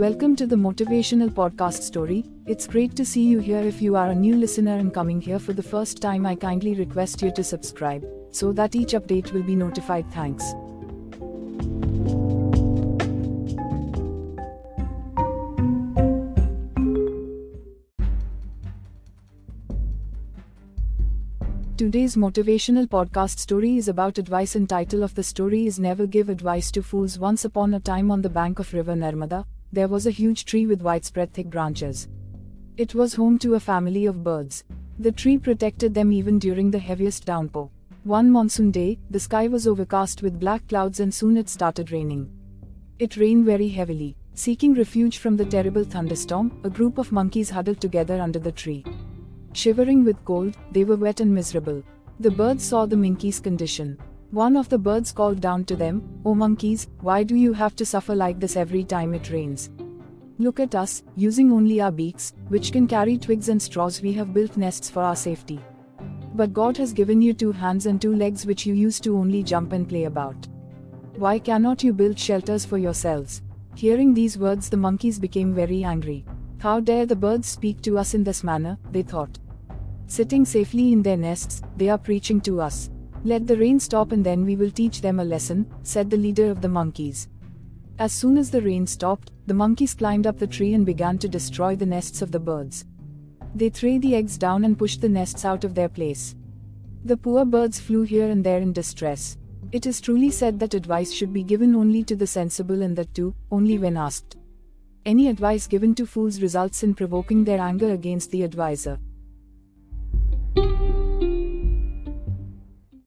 Welcome to the Motivational Podcast Story. It's great to see you here. If you are a new listener and coming here for the first time, I kindly request you to subscribe so that each update will be notified. Thanks. Today's motivational podcast story is about advice and title of the story is Never Give Advice to Fools. Once upon a time on the bank of river Narmada, there was a huge tree with widespread thick branches. It was home to a family of birds. The tree protected them even during the heaviest downpour. One monsoon day, the sky was overcast with black clouds and soon it started raining. It rained very heavily. Seeking refuge from the terrible thunderstorm, a group of monkeys huddled together under the tree. Shivering with cold, they were wet and miserable. The birds saw the monkeys' condition. One of the birds called down to them, Oh monkeys, why do you have to suffer like this every time it rains? Look at us, using only our beaks, which can carry twigs and straws, we have built nests for our safety. But God has given you two hands and two legs which you use to only jump and play about. Why cannot you build shelters for yourselves? Hearing these words, the monkeys became very angry. How dare the birds speak to us in this manner, they thought. Sitting safely in their nests, they are preaching to us. Let the rain stop and then we will teach them a lesson, said the leader of the monkeys. As soon as the rain stopped, the monkeys climbed up the tree and began to destroy the nests of the birds. They threw the eggs down and pushed the nests out of their place. The poor birds flew here and there in distress. It is truly said that advice should be given only to the sensible and that too, only when asked. Any advice given to fools results in provoking their anger against the adviser.